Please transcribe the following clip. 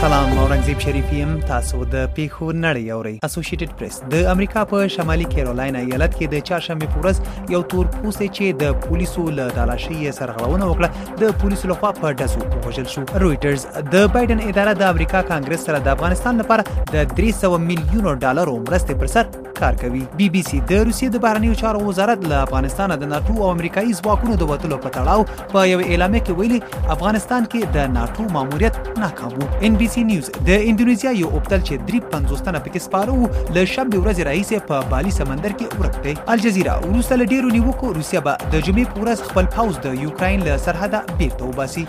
سلام اورنګزیب شریفی يم تاسو د پیښو نړۍ اوري اسوسییټډ پریس د امریکا په شمالي کیرولینا ایالت کې د چهارشنبه په ورځ یو تور پوسې چې د پولیسو له تالاشۍ یې سرغړونه وکړه د پولیسو لخوا په ډزو ووژل شو رويټرز د بایدن اداره د امریکا کانګرس سره د افغانستان لپاره د 300 میلیونو ډالرو مرستې پر سر کار کوي بي بي سي د روسیې د بهرنیو چارو وزارت له افغانستان د ناتو او امریکایي ځواکونو د وتلو په تړاو په یو اعلامیه کې ویلي افغانستان کې د ناتو ماموریت ناکام وو ان بي سي نیوز د انډونیزیا یو اوپتل چې درې پنځوس تنه پکې سپاره وو له شنبې ورځې راهیسې په بالي سمندر کې ورک دی الجزیره وروسته له ډیرو نیوکو روسیه به د جمعې په ورځ خپل پوځ د یوکراین له سرحده بیرته وباسي